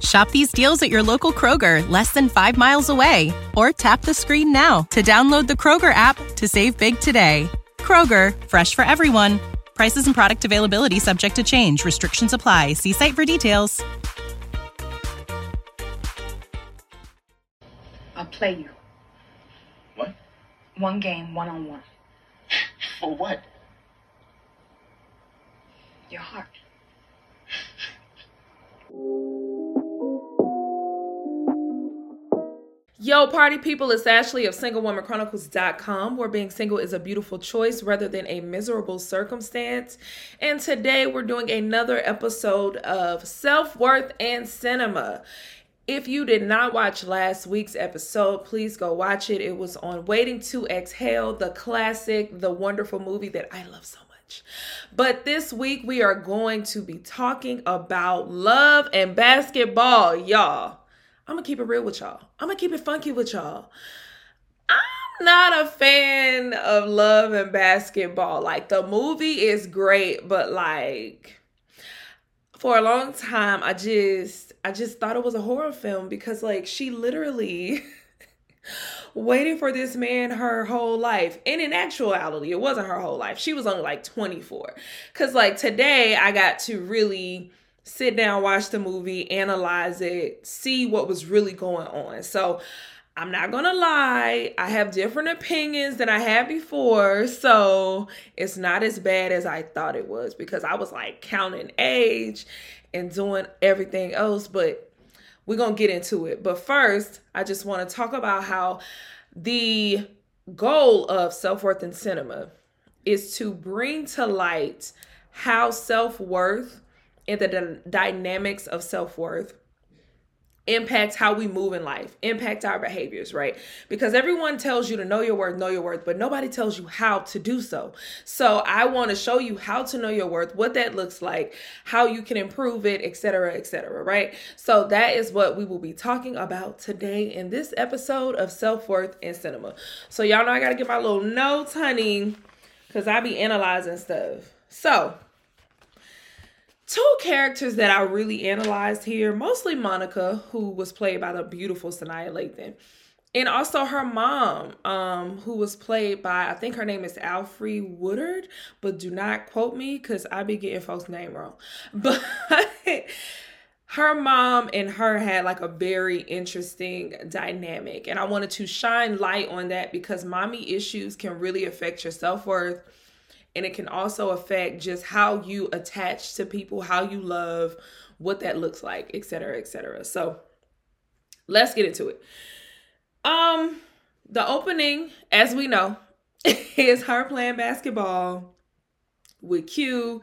Shop these deals at your local Kroger, less than five miles away. Or tap the screen now to download the Kroger app to save big today. Kroger, fresh for everyone. Prices and product availability subject to change. Restrictions apply. See site for details. I'll play you. What? One game, one on one. For what? Your heart. Yo, party people, it's Ashley of SingleWomanChronicles.com, where being single is a beautiful choice rather than a miserable circumstance. And today we're doing another episode of Self Worth and Cinema. If you did not watch last week's episode, please go watch it. It was on Waiting to Exhale, the classic, the wonderful movie that I love so much. But this week we are going to be talking about love and basketball, y'all. I'm gonna keep it real with y'all. I'm gonna keep it funky with y'all. I'm not a fan of love and basketball. Like the movie is great, but like for a long time I just I just thought it was a horror film because like she literally waited for this man her whole life. And in actuality, it wasn't her whole life. She was only like 24. Cuz like today I got to really sit down, watch the movie, analyze it, see what was really going on. So I'm not gonna lie, I have different opinions than I had before, so it's not as bad as I thought it was because I was like counting age and doing everything else, but we're gonna get into it. But first, I just wanna talk about how the goal of self worth in cinema is to bring to light how self worth and the d- dynamics of self worth impacts how we move in life, impact our behaviors, right? Because everyone tells you to know your worth, know your worth, but nobody tells you how to do so. So I want to show you how to know your worth, what that looks like, how you can improve it, etc., etc., right? So that is what we will be talking about today in this episode of Self-Worth and Cinema. So y'all know I got to get my little notes, honey, cuz I be analyzing stuff. So, two characters that I really analyzed here, mostly Monica, who was played by the beautiful Sanaa Lathan, and also her mom, um, who was played by I think her name is Alfre Woodard, but do not quote me because I be getting folks' name wrong. But her mom and her had like a very interesting dynamic, and I wanted to shine light on that because mommy issues can really affect your self worth and it can also affect just how you attach to people, how you love, what that looks like, etc., etc. So let's get into it. Um, the opening, as we know, is her playing basketball with Q,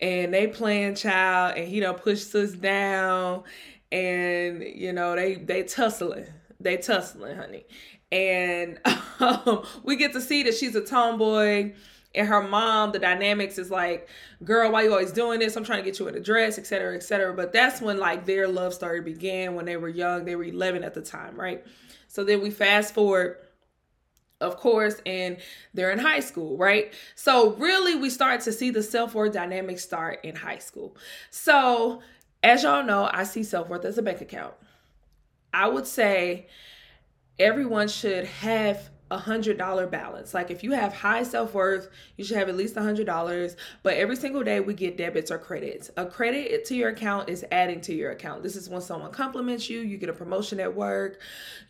and they playing child, and he don't push us down, and you know they they tussling, they tussling, honey, and um, we get to see that she's a tomboy and her mom the dynamics is like girl why you always doing this i'm trying to get you in a dress etc etc but that's when like their love story began when they were young they were 11 at the time right so then we fast forward of course, and they're in high school, right? So, really, we start to see the self worth dynamic start in high school. So, as y'all know, I see self worth as a bank account. I would say everyone should have a hundred dollar balance. Like if you have high self worth, you should have at least a hundred dollars. But every single day we get debits or credits. A credit to your account is adding to your account. This is when someone compliments you, you get a promotion at work,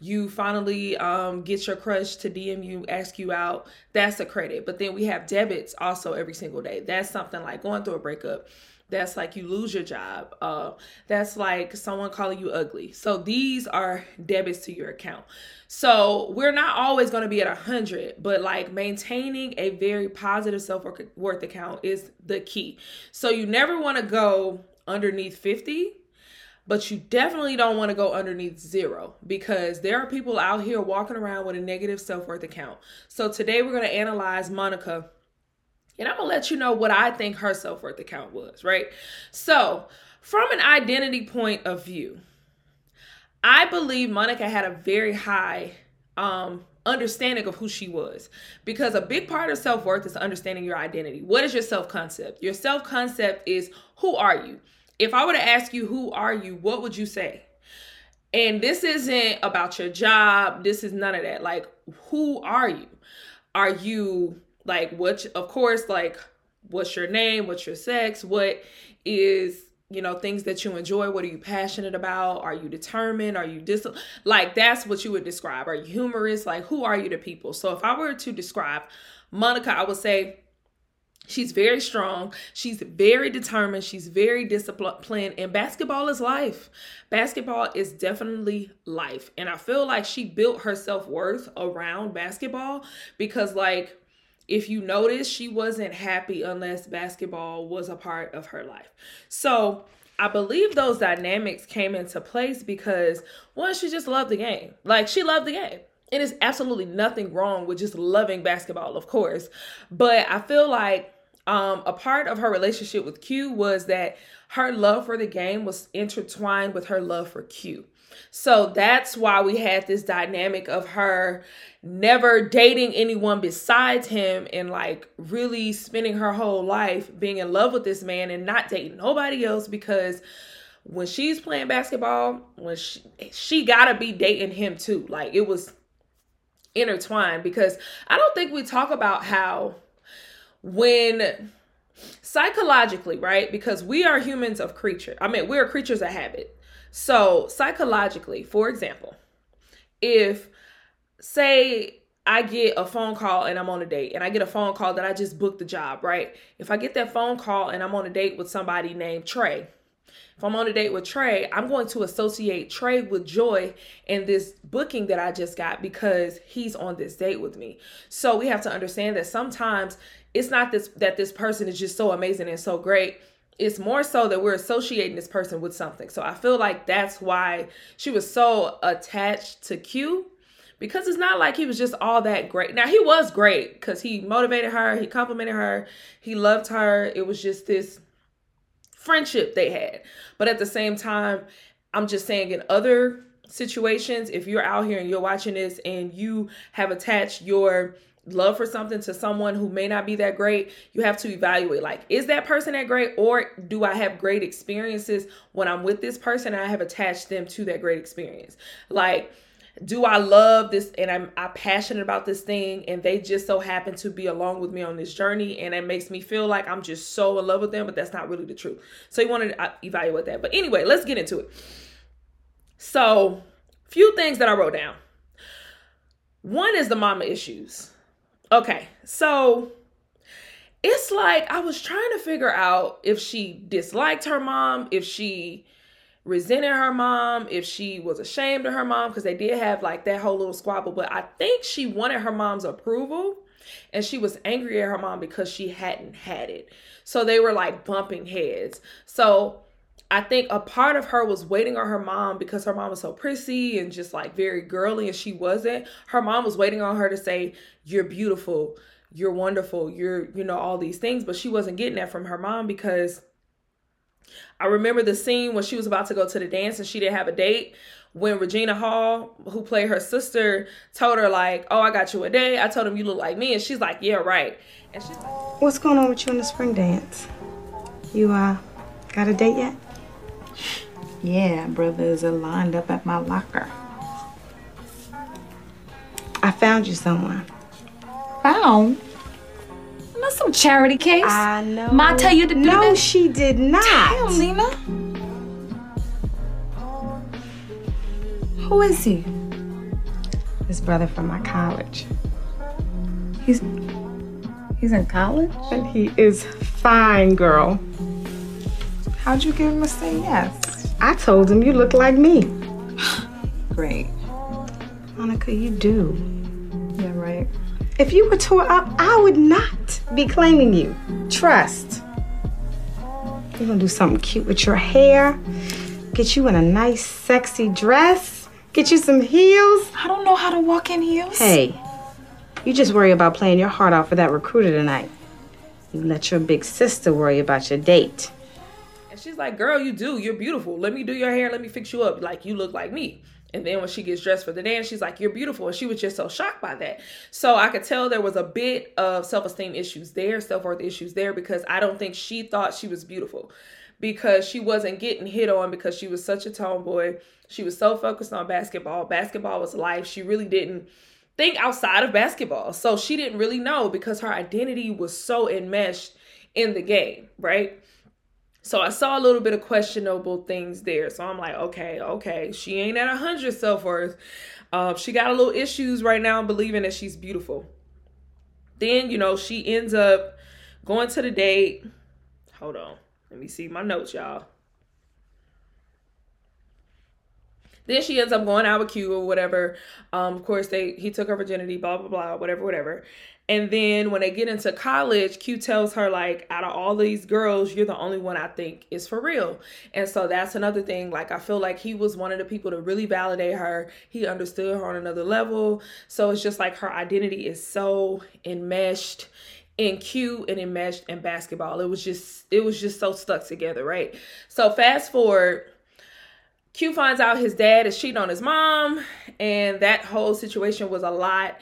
you finally um, get your crush to DM you, ask you out. That's a credit. But then we have debits also every single day. That's something like going through a breakup that's like you lose your job uh that's like someone calling you ugly. So these are debits to your account. So we're not always going to be at a hundred but like maintaining a very positive self-worth account is the key. So you never want to go underneath 50 but you definitely don't want to go underneath zero because there are people out here walking around with a negative self-worth account. So today we're going to analyze monica and I'm gonna let you know what I think her self worth account was, right? So, from an identity point of view, I believe Monica had a very high um, understanding of who she was because a big part of self worth is understanding your identity. What is your self concept? Your self concept is who are you? If I were to ask you, who are you, what would you say? And this isn't about your job, this is none of that. Like, who are you? Are you like what of course like what's your name what's your sex what is you know things that you enjoy what are you passionate about are you determined are you dis like that's what you would describe. Are you humorous? Like who are you to people? So if i were to describe monica i would say she's very strong she's very determined she's very disciplined and basketball is life. Basketball is definitely life. And i feel like she built her self-worth around basketball because like if you notice, she wasn't happy unless basketball was a part of her life. So I believe those dynamics came into place because one, she just loved the game. Like she loved the game. And It is absolutely nothing wrong with just loving basketball, of course. But I feel like um, a part of her relationship with Q was that her love for the game was intertwined with her love for Q. So that's why we had this dynamic of her never dating anyone besides him and like really spending her whole life being in love with this man and not dating nobody else because when she's playing basketball, when she she got to be dating him too. Like it was intertwined because I don't think we talk about how when psychologically, right? Because we are humans of creature. I mean, we're creatures of habit. So, psychologically, for example, if say I get a phone call and I'm on a date and I get a phone call that I just booked the job, right? If I get that phone call and I'm on a date with somebody named Trey, if I'm on a date with Trey, I'm going to associate Trey with joy in this booking that I just got because he's on this date with me. So we have to understand that sometimes it's not this that this person is just so amazing and so great it's more so that we're associating this person with something. So I feel like that's why she was so attached to Q because it's not like he was just all that great. Now he was great because he motivated her, he complimented her, he loved her. It was just this friendship they had. But at the same time, I'm just saying in other situations, if you're out here and you're watching this and you have attached your love for something to someone who may not be that great, you have to evaluate like, is that person that great? Or do I have great experiences when I'm with this person I have attached them to that great experience? Like, do I love this and I'm, I'm passionate about this thing and they just so happen to be along with me on this journey and it makes me feel like I'm just so in love with them, but that's not really the truth. So you want to uh, evaluate that. But anyway, let's get into it. So, few things that I wrote down. One is the mama issues. Okay, so it's like I was trying to figure out if she disliked her mom, if she resented her mom, if she was ashamed of her mom, because they did have like that whole little squabble. But I think she wanted her mom's approval and she was angry at her mom because she hadn't had it. So they were like bumping heads. So I think a part of her was waiting on her mom because her mom was so prissy and just like very girly and she wasn't. Her mom was waiting on her to say, You're beautiful, you're wonderful, you're, you know, all these things. But she wasn't getting that from her mom because I remember the scene when she was about to go to the dance and she didn't have a date. When Regina Hall, who played her sister, told her, like, Oh, I got you a date. I told him you look like me. And she's like, Yeah, right. And she's like, What's going on with you in the spring dance? You uh got a date yet? Yeah, brothers are lined up at my locker. I found you someone. Found? Not some charity case. I know. Ma tell you to do No, this? she did not. Damn, Nina. Who is he? His brother from my college. He's he's in college. And he is fine, girl. How'd you get him to say yes? I told him you look like me. Great. Monica, you do. Yeah, right. If you were tore up, I would not be claiming you. Trust. You're gonna do something cute with your hair, get you in a nice, sexy dress, get you some heels. I don't know how to walk in heels. Hey, you just worry about playing your heart out for that recruiter tonight. You let your big sister worry about your date. She's like, Girl, you do. You're beautiful. Let me do your hair. Let me fix you up. Like, you look like me. And then when she gets dressed for the dance, she's like, You're beautiful. And she was just so shocked by that. So I could tell there was a bit of self esteem issues there, self worth issues there, because I don't think she thought she was beautiful because she wasn't getting hit on because she was such a tomboy. She was so focused on basketball. Basketball was life. She really didn't think outside of basketball. So she didn't really know because her identity was so enmeshed in the game, right? So I saw a little bit of questionable things there. So I'm like, okay, okay, she ain't at a hundred self worth. Um, she got a little issues right now, believing that she's beautiful. Then you know she ends up going to the date. Hold on, let me see my notes, y'all. Then she ends up going out with Q or whatever. Um, of course, they he took her virginity, blah blah blah, whatever, whatever. And then when they get into college, Q tells her like, out of all these girls, you're the only one I think is for real. And so that's another thing. Like I feel like he was one of the people to really validate her. He understood her on another level. So it's just like her identity is so enmeshed in Q and enmeshed in basketball. It was just it was just so stuck together, right? So fast forward Q finds out his dad is cheating on his mom, and that whole situation was a lot.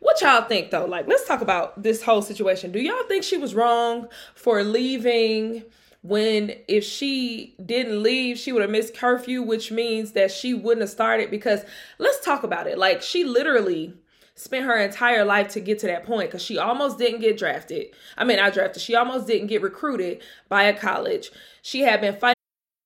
What y'all think though? Like, let's talk about this whole situation. Do y'all think she was wrong for leaving when if she didn't leave, she would have missed curfew, which means that she wouldn't have started? Because let's talk about it. Like, she literally spent her entire life to get to that point because she almost didn't get drafted. I mean, I drafted. She almost didn't get recruited by a college. She had been fighting.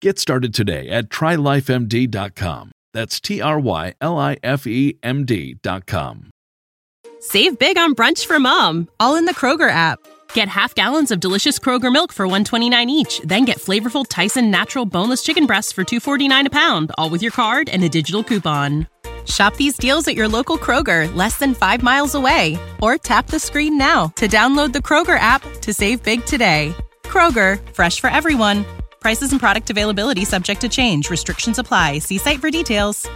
Get started today at trylifemd.com. That's T R Y L I F E M D.com. Save big on brunch for mom, all in the Kroger app. Get half gallons of delicious Kroger milk for 129 each, then get flavorful Tyson natural boneless chicken breasts for 249 a pound, all with your card and a digital coupon. Shop these deals at your local Kroger, less than 5 miles away, or tap the screen now to download the Kroger app to save big today. Kroger, fresh for everyone. Prices and product availability subject to change. Restrictions apply. See site for details.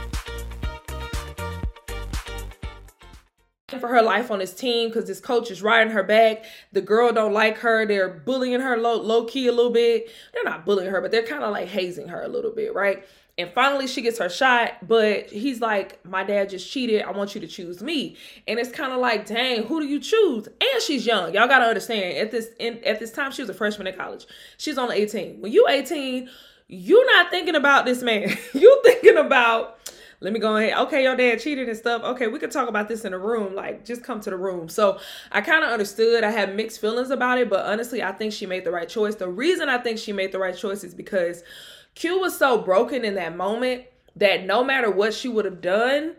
for her life on this team because this coach is riding her back. The girl don't like her. They're bullying her low, low key a little bit. They're not bullying her, but they're kind of like hazing her a little bit, right? And finally, she gets her shot, but he's like, My dad just cheated. I want you to choose me. And it's kind of like, dang, who do you choose? And she's young. Y'all gotta understand. At this in, at this time, she was a freshman in college. She's only 18. When you 18, you're not thinking about this man. You're thinking about, let me go ahead. Okay, your dad cheated and stuff. Okay, we could talk about this in the room. Like, just come to the room. So I kind of understood. I had mixed feelings about it, but honestly, I think she made the right choice. The reason I think she made the right choice is because Q was so broken in that moment that no matter what she would have done,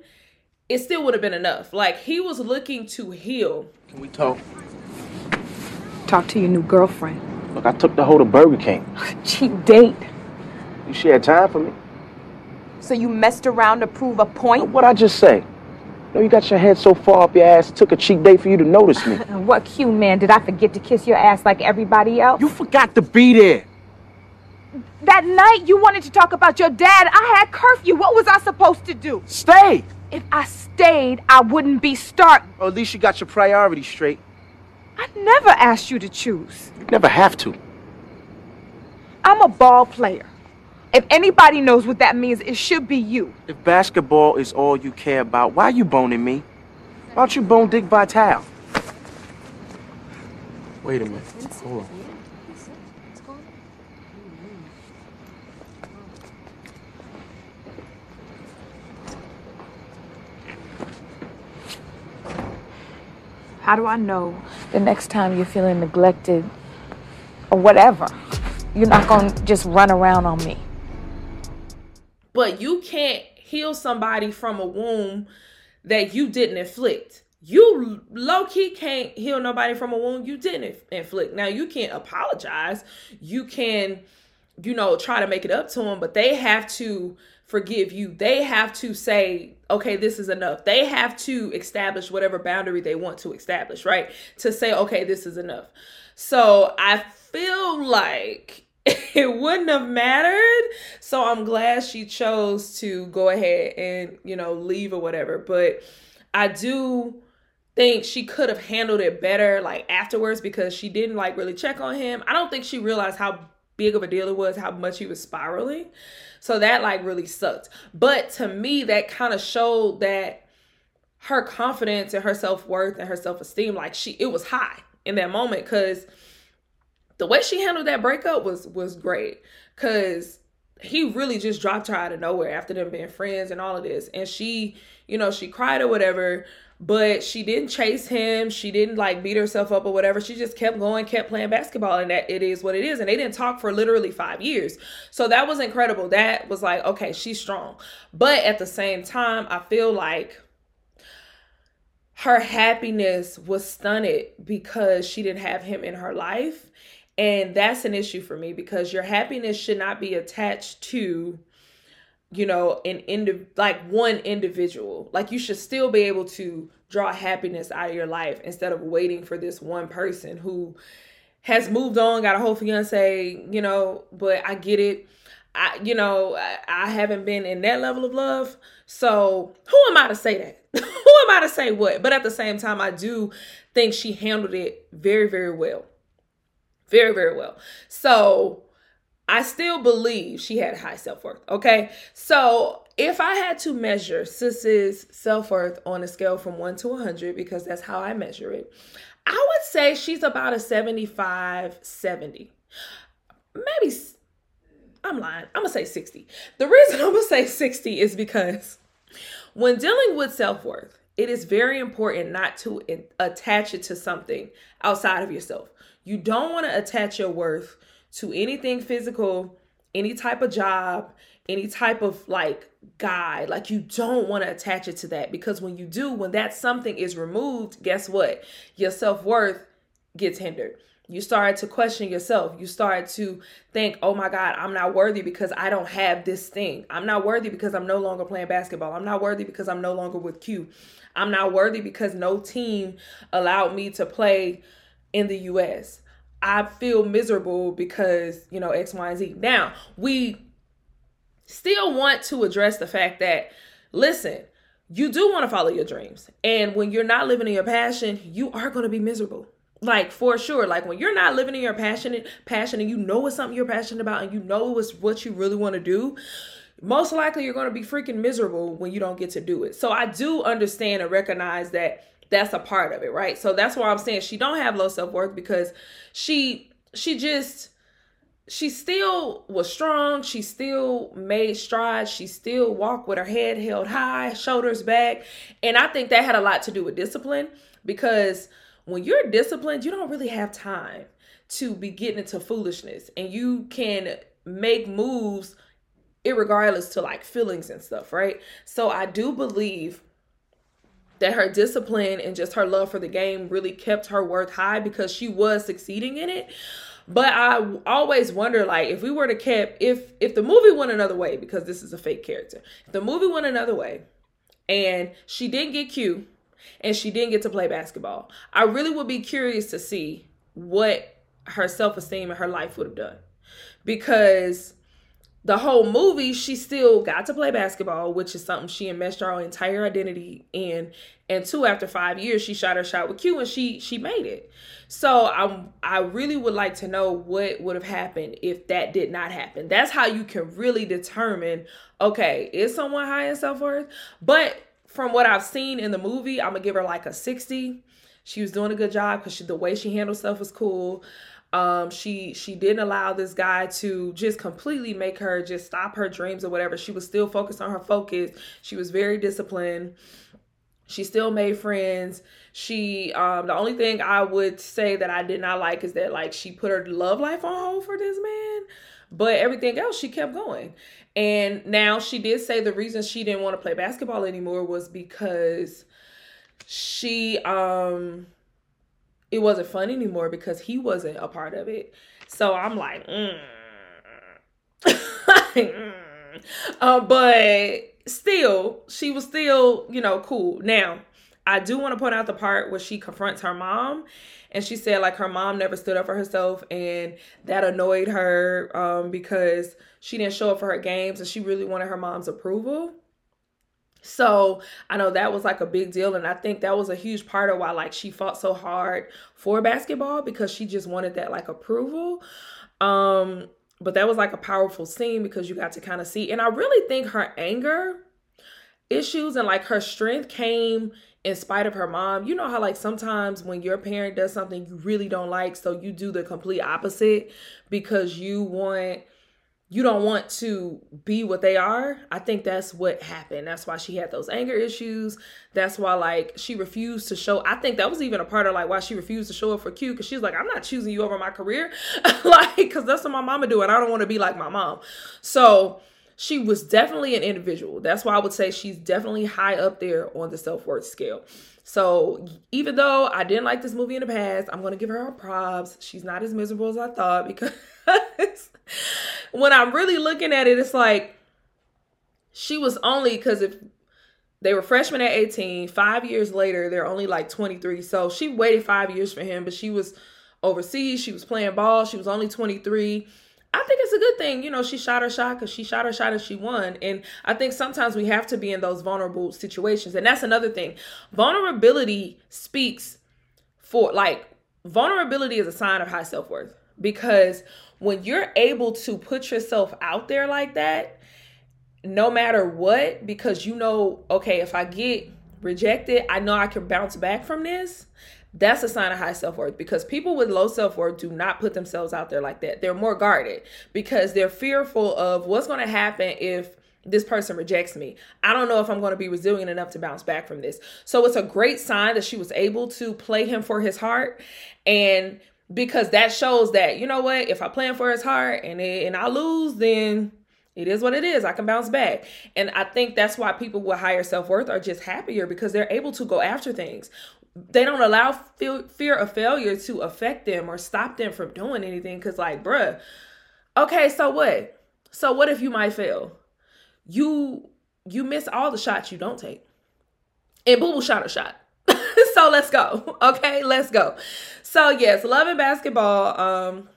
it still would have been enough. Like he was looking to heal. Can we talk? Talk to your new girlfriend. Look, I took the whole to Burger King. Cheap date. You she had time for me. So you messed around to prove a point? What I just say? No, you got your head so far up your ass, it took a cheap date for you to notice me. what Q man? Did I forget to kiss your ass like everybody else? You forgot to be there. That night you wanted to talk about your dad. I had curfew. What was I supposed to do? Stay. If I stayed, I wouldn't be starting. Or at least you got your priorities straight. I never asked you to choose. You never have to. I'm a ball player. If anybody knows what that means, it should be you. If basketball is all you care about, why are you boning me? Why don't you bone Dick Vitale? Wait a minute. Hold on. How do I know the next time you're feeling neglected or whatever, you're not going to just run around on me? But you can't heal somebody from a wound that you didn't inflict. You low key can't heal nobody from a wound you didn't inflict. Now you can't apologize. You can, you know, try to make it up to them, but they have to forgive you. They have to say, okay, this is enough. They have to establish whatever boundary they want to establish, right? To say, okay, this is enough. So I feel like it wouldn't have mattered. So I'm glad she chose to go ahead and, you know, leave or whatever. But I do think she could have handled it better like afterwards because she didn't like really check on him. I don't think she realized how big of a deal it was, how much he was spiraling. So that like really sucked. But to me, that kind of showed that her confidence and her self-worth and her self-esteem, like she it was high in that moment because the way she handled that breakup was was great. Cause he really just dropped her out of nowhere after them being friends and all of this. And she, you know, she cried or whatever but she didn't chase him. She didn't like beat herself up or whatever. She just kept going, kept playing basketball, and that it is what it is. And they didn't talk for literally five years. So that was incredible. That was like, okay, she's strong. But at the same time, I feel like her happiness was stunted because she didn't have him in her life. And that's an issue for me because your happiness should not be attached to you know an indi- like one individual. Like you should still be able to draw happiness out of your life instead of waiting for this one person who has moved on got a whole fiance you know? But i get it. I you know I, I haven't been in that level of love. So who am i to say that? Who am i to say what? But at the same time i do think she handled it very very well. Very very well. So I still believe she had high self worth. Okay. So if I had to measure Sis's self worth on a scale from one to 100, because that's how I measure it, I would say she's about a 75, 70. Maybe I'm lying. I'm going to say 60. The reason I'm going to say 60 is because when dealing with self worth, it is very important not to attach it to something outside of yourself. You don't want to attach your worth to anything physical, any type of job, any type of like guy. Like you don't want to attach it to that because when you do, when that something is removed, guess what? Your self worth gets hindered. You start to question yourself. You start to think, oh my God, I'm not worthy because I don't have this thing. I'm not worthy because I'm no longer playing basketball. I'm not worthy because I'm no longer with Q. I'm not worthy because no team allowed me to play in the US. I feel miserable because, you know, X, Y, and Z. Now, we still want to address the fact that, listen, you do want to follow your dreams. And when you're not living in your passion, you are going to be miserable. Like for sure. Like when you're not living in your passionate passion and you know it's something you're passionate about and you know it's what you really want to do, most likely you're going to be freaking miserable when you don't get to do it. So I do understand and recognize that that's a part of it, right? So that's why I'm saying she don't have low self-worth because she she just she still was strong. She still made strides. She still walked with her head held high, shoulders back. And I think that had a lot to do with discipline because when you're disciplined, you don't really have time to be getting into foolishness and you can make moves regardless to like feelings and stuff, right? So I do believe that her discipline and just her love for the game really kept her worth high because she was succeeding in it. But I always wonder, like, if we were to keep, if if the movie went another way, because this is a fake character, if the movie went another way, and she didn't get Q, and she didn't get to play basketball, I really would be curious to see what her self esteem and her life would have done, because the whole movie, she still got to play basketball, which is something she enmeshed her entire identity in. And two, after five years, she shot her shot with Q, and she she made it. So I'm I really would like to know what would have happened if that did not happen. That's how you can really determine, okay, is someone high in self worth? But from what I've seen in the movie, I'm gonna give her like a sixty. She was doing a good job because the way she handled stuff was cool. Um, she she didn't allow this guy to just completely make her just stop her dreams or whatever. She was still focused on her focus. She was very disciplined. She still made friends. She um the only thing I would say that I did not like is that like she put her love life on hold for this man. But everything else she kept going. And now she did say the reason she didn't want to play basketball anymore was because she um it wasn't fun anymore because he wasn't a part of it. So I'm like, mm. uh, but still, she was still, you know, cool. Now, I do want to point out the part where she confronts her mom and she said like her mom never stood up for herself and that annoyed her um, because she didn't show up for her games and she really wanted her mom's approval. So I know that was like a big deal. And I think that was a huge part of why like she fought so hard for basketball because she just wanted that like approval. Um, but that was like a powerful scene because you got to kind of see. And I really think her anger issues and like her strength came in spite of her mom. You know how like sometimes when your parent does something you really don't like, so you do the complete opposite because you want you don't want to be what they are. I think that's what happened. That's why she had those anger issues. That's why like she refused to show. I think that was even a part of like why she refused to show up for Q because she's like, I'm not choosing you over my career, like because that's what my mama do, and I don't want to be like my mom. So she was definitely an individual. That's why I would say she's definitely high up there on the self worth scale. So even though I didn't like this movie in the past, I'm gonna give her her props. She's not as miserable as I thought because when I'm really looking at it, it's like she was only because if they were freshmen at 18, five years later, they're only like 23. So she waited five years for him, but she was overseas. She was playing ball. She was only 23. I think it's a good thing. You know, she shot her shot because she shot her shot and she won. And I think sometimes we have to be in those vulnerable situations. And that's another thing. Vulnerability speaks for, like, vulnerability is a sign of high self worth because when you're able to put yourself out there like that, no matter what, because you know, okay, if I get rejected, I know I can bounce back from this. That's a sign of high self worth because people with low self worth do not put themselves out there like that. They're more guarded because they're fearful of what's going to happen if this person rejects me. I don't know if I'm going to be resilient enough to bounce back from this. So it's a great sign that she was able to play him for his heart and because that shows that you know what if i plan for his heart and it, and i lose then it is what it is i can bounce back and i think that's why people with higher self-worth are just happier because they're able to go after things they don't allow fear of failure to affect them or stop them from doing anything because like bruh okay so what so what if you might fail you you miss all the shots you don't take and boo boo shot a shot so let's go. Okay, let's go. So yes, love and basketball. Um,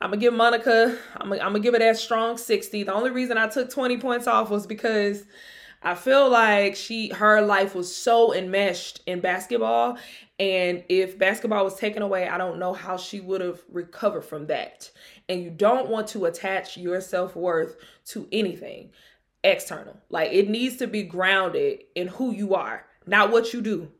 I'm gonna give Monica. I'm gonna, I'm gonna give it that strong 60. The only reason I took 20 points off was because I feel like she her life was so enmeshed in basketball and if basketball was taken away, I don't know how she would have recovered from that. And you don't want to attach your self-worth to anything external. Like it needs to be grounded in who you are, not what you do.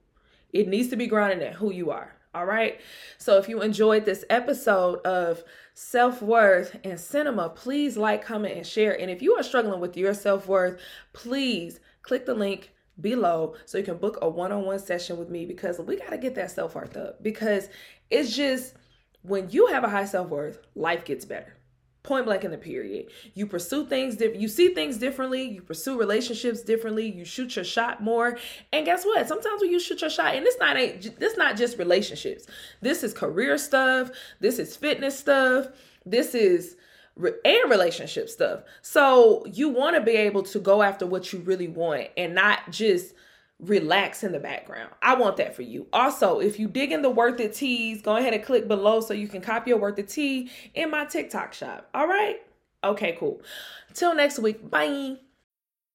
It needs to be grounded in who you are. All right. So if you enjoyed this episode of self worth and cinema, please like, comment, and share. And if you are struggling with your self worth, please click the link below so you can book a one on one session with me because we got to get that self worth up. Because it's just when you have a high self worth, life gets better point blank in the period. You pursue things you see things differently you pursue relationships differently you shoot your shot more. And guess what? Sometimes when you shoot your shot and this not ain't this not just relationships. This is career stuff. This is fitness stuff. This is and relationship stuff. So you want to be able to go after what you really want and not just relax in the background. I want that for you. Also, if you dig in the Worth It tees, go ahead and click below so you can copy a Worth It tee in my TikTok shop. All right? Okay, cool. Till next week. Bye.